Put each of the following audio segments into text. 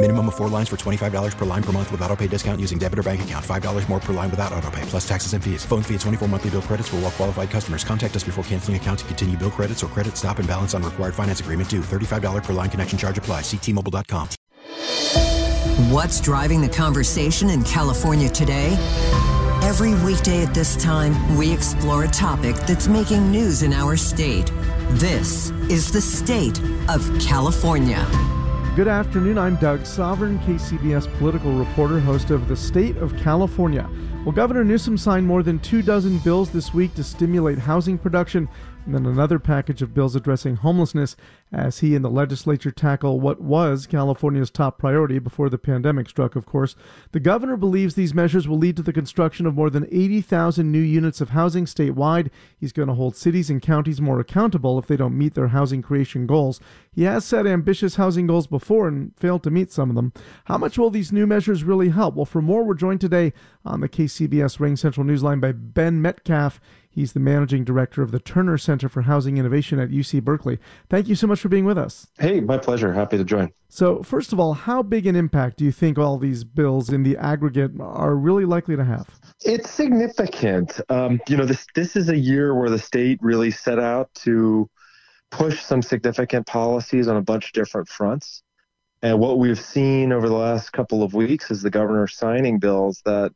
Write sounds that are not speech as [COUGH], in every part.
Minimum of four lines for $25 per line per month with auto pay discount using debit or bank account. $5 more per line without auto pay, plus taxes and fees. Phone fee at 24 monthly bill credits for all well qualified customers. Contact us before canceling account to continue bill credits or credit stop and balance on required finance agreement due. $35 per line connection charge apply. Ctmobile.com. What's driving the conversation in California today? Every weekday at this time, we explore a topic that's making news in our state. This is the state of California. Good afternoon. I'm Doug Sovern, KCBS political reporter, host of The State of California. Well, Governor Newsom signed more than two dozen bills this week to stimulate housing production and then another package of bills addressing homelessness as he and the legislature tackle what was California's top priority before the pandemic struck, of course. The governor believes these measures will lead to the construction of more than 80,000 new units of housing statewide. He's going to hold cities and counties more accountable if they don't meet their housing creation goals. He has set ambitious housing goals before and failed to meet some of them. How much will these new measures really help? Well, for more, we're joined today on the KCBS RingCentral Newsline by Ben Metcalf. He's the managing director of the Terner Center for Housing Innovation at UC Berkeley. Thank you so much for being with us. Hey, my pleasure. Happy to join. So, first of all, how big an impact do you think all these bills in the aggregate are really likely to have? It's significant. Um, you know, this this is a year where the state really set out to push some significant policies on a bunch of different fronts. And what we've seen over the last couple of weeks is the governor signing bills that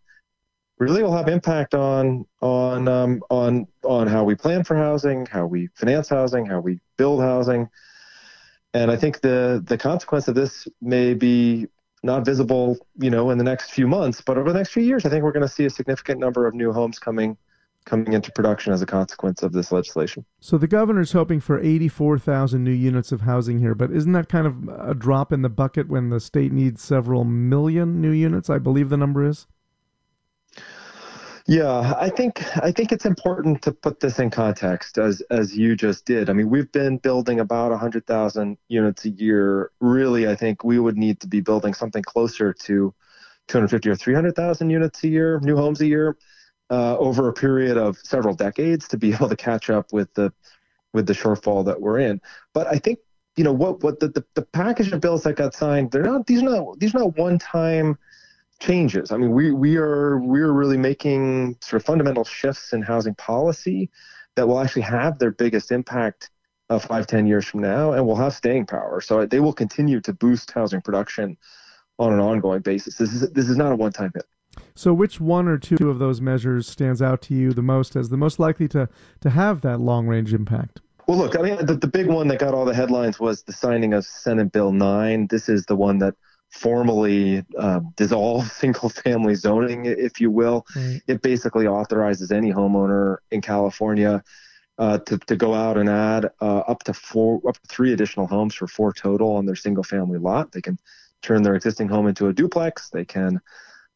really will have impact on on um, on on how we plan for housing, how we finance housing, how we build housing. And I think the the consequence of this may be not visible, you know, in the next few months, but over the next few years, I think we're going to see a significant number of new homes coming coming into production as a consequence of this legislation. So the governor's hoping for 84,000 new units of housing here, but isn't that kind of a drop in the bucket when the state needs several million new units? I believe the number is. Yeah, I think I think it's important to put this in context as as you just did. I mean, we've been building about 100,000 units a year. Really, I think we would need to be building something closer to 250 or 300,000 units a year, new homes a year, uh, over a period of several decades to be [LAUGHS] able to catch up with the with the shortfall that we're in. But I think you know what what the the, the package of bills that got signed, they're not these are not these are not one time changes. I mean, we we are we're really making sort of fundamental shifts in housing policy that will actually have their biggest impact uh, five, ten years from now, and will have staying power. So they will continue to boost housing production on an ongoing basis. This is this is not a one-time hit. So, which one or two of those measures stands out to you the most as the most likely to to have that long-range impact? Well, look, I mean, the, the big one that got all the headlines was the signing of Senate Bill 9. This is the one that formally uh, dissolve [LAUGHS] single family zoning, if you will. Right. It basically authorizes any homeowner in California uh, to, to go out and add uh, up to four, up to three additional homes for four total on their single family lot. They can turn their existing home into a duplex. They can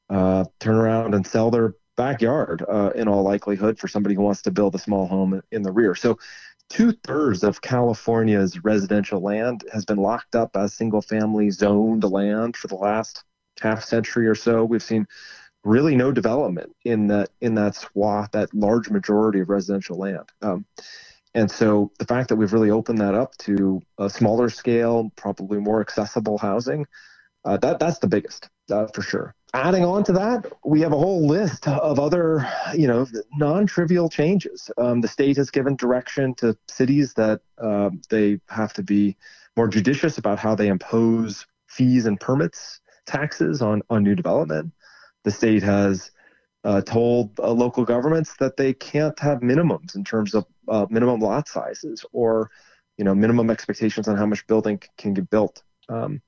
uh, turn around and sell their backyard uh, in all likelihood for somebody who wants to build a small home in the rear. So two thirds of California's residential land has been locked up as single family zoned land for the last half century or so. We've seen really no development in that in that swath, that large majority of residential land. Um, and so the fact that we've really opened that up to a smaller scale, probably more accessible housing, uh, that that's the biggest uh, for sure adding on to that, we have a whole list of other, you know, non-trivial changes. Um, the state has given direction to cities that uh, they have to be more judicious about how they impose fees and permits taxes on on new development. The state has uh, told uh, local governments that they can't have minimums in terms of uh, minimum lot sizes or you know minimum expectations on how much building can get built. Um,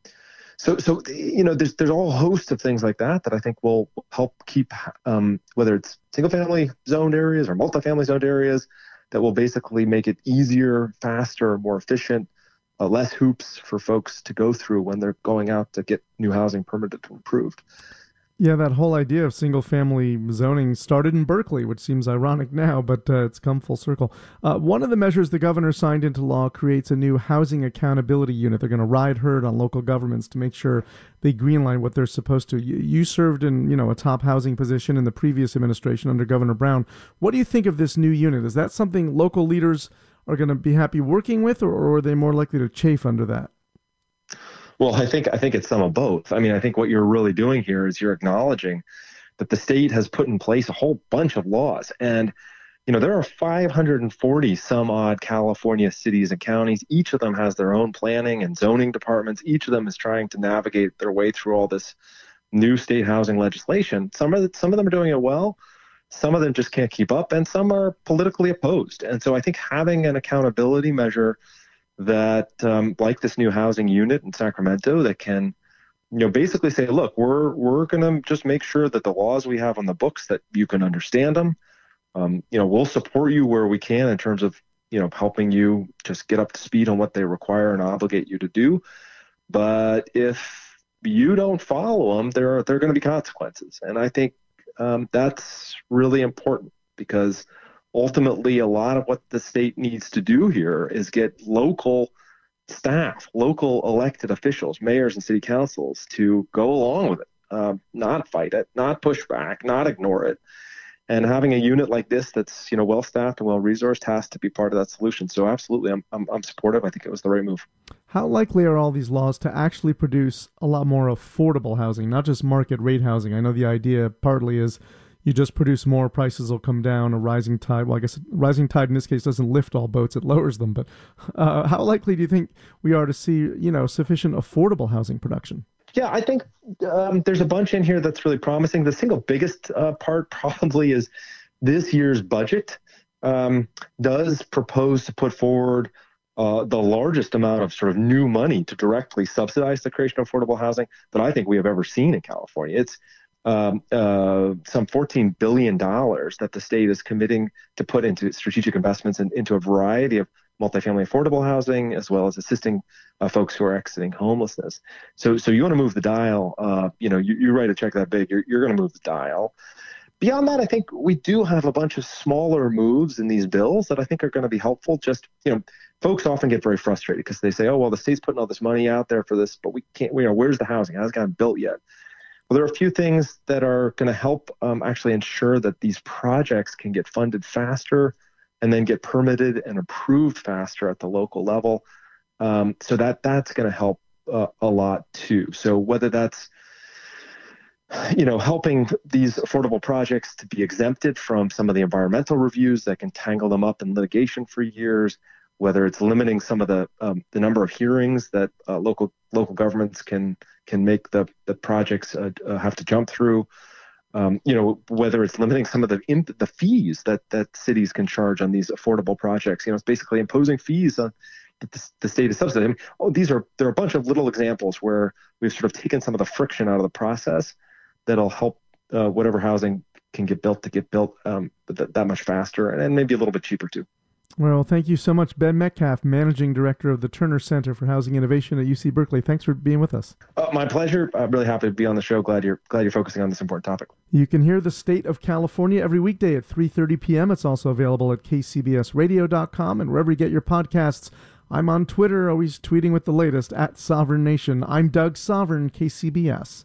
so, so you know, there's there's a whole host of things like that that I think will help keep um, whether it's single family zoned areas or multifamily zoned areas that will basically make it easier, faster, more efficient, uh, less hoops for folks to go through when they're going out to get new housing permitted and approved. Yeah, that whole idea of single family zoning started in Berkeley, which seems ironic now, but uh, it's come full circle. Uh, one of the measures the governor signed into law creates a new housing accountability unit. They're going to ride herd on local governments to make sure they greenline what they're supposed to. You, you served in, you know, a top housing position in the previous administration under Governor Brown. What do you think of this new unit? Is that something local leaders are going to be happy working with, or, or are they more likely to chafe under that? Well, I think I think it's some of both. I mean, I think what you're really doing here is you're acknowledging that the state has put in place a whole bunch of laws. And you know there are 540 some odd california cities and counties. Each of them has their own planning and zoning departments. Each of them is trying to navigate their way through all this new state housing legislation. Some of some of them are doing it well. Some of them just can't keep up and some are politically opposed. And so i think having an accountability measure that, um, like this new housing unit in Sacramento, that can, you know, basically say, look, we're we're going to just make sure that the laws we have on the books that you can understand them. Um, you know, we'll support you where we can in terms of you know helping you just get up to speed on what they require and obligate you to do. But if you don't follow them, there are there are going to be consequences, and I think um, that's really important because ultimately a lot of what the state needs to do here is get local staff, local elected officials, mayors and city councils to go along with it, uh, not fight it, not push back, not ignore it. And having a unit like this that's you know well staffed and well resourced has to be part of that solution. So absolutely, I'm, I'm I'm supportive. I think it was the right move. How likely are all these laws to actually produce a lot more affordable housing, not just market rate housing? I know the idea partly is you just produce more, prices will come down. A rising tide, well, I guess rising tide in this case doesn't lift all boats; it lowers them. But uh, how likely do you think we are to see, you know, sufficient affordable housing production? Yeah, I think um, there's a bunch in here that's really promising. The single biggest uh, part [LAUGHS] probably is this year's budget um, does propose to put forward uh, the largest amount of sort of new money to directly subsidize the creation of affordable housing that I think we have ever seen in California. It's um, uh, some $14 billion that the state is committing to put into strategic investments and into a variety of multifamily affordable housing, as well as assisting uh, folks who are exiting homelessness. So, so you want to move the dial. Uh, you know, you, you, write a check that big, you're, you're going to move the dial. Beyond that, I think we do have a bunch of smaller moves in these bills that I think are going to be helpful. Just, you know, folks often get very frustrated because they say, oh, well, the state's putting all this money out there for this, but we can't, you know, where's the housing? It hasn't gotten built yet. Well, there are a few things that are going to help um, actually ensure that these projects can get funded faster and then get permitted and approved faster at the local level. Um, so that that's going to help uh, a lot too. So whether that's you know helping these affordable projects to be exempted from some of the environmental reviews that can tangle them up in litigation for years, whether it's limiting some of the um, the number of hearings that uh, local local governments can can make the the projects uh, uh, have to jump through. Um, you know, whether it's limiting some of the the fees that that cities can charge on these affordable projects. You know, it's basically imposing fees on that the, the state is subsidizing. I mean, oh, these are there are a bunch of little examples where we've sort of taken some of the friction out of the process that'll help uh, whatever housing can get built to get built um, that, that much faster and, and maybe a little bit cheaper too. Well, thank you so much, Ben Metcalf, Managing Director of the Terner Center for Housing Innovation at UC Berkeley. Thanks for being with us. Uh, my pleasure. I'm really happy to be on the show. Glad you're glad you're focusing on this important topic. You can hear the State of California every weekday at 3:30 p.m. It's also available at kcbsradio.com and wherever you get your podcasts. I'm on Twitter, always tweeting with the latest at Sovern Nation. I'm Doug Sovern, KCBS.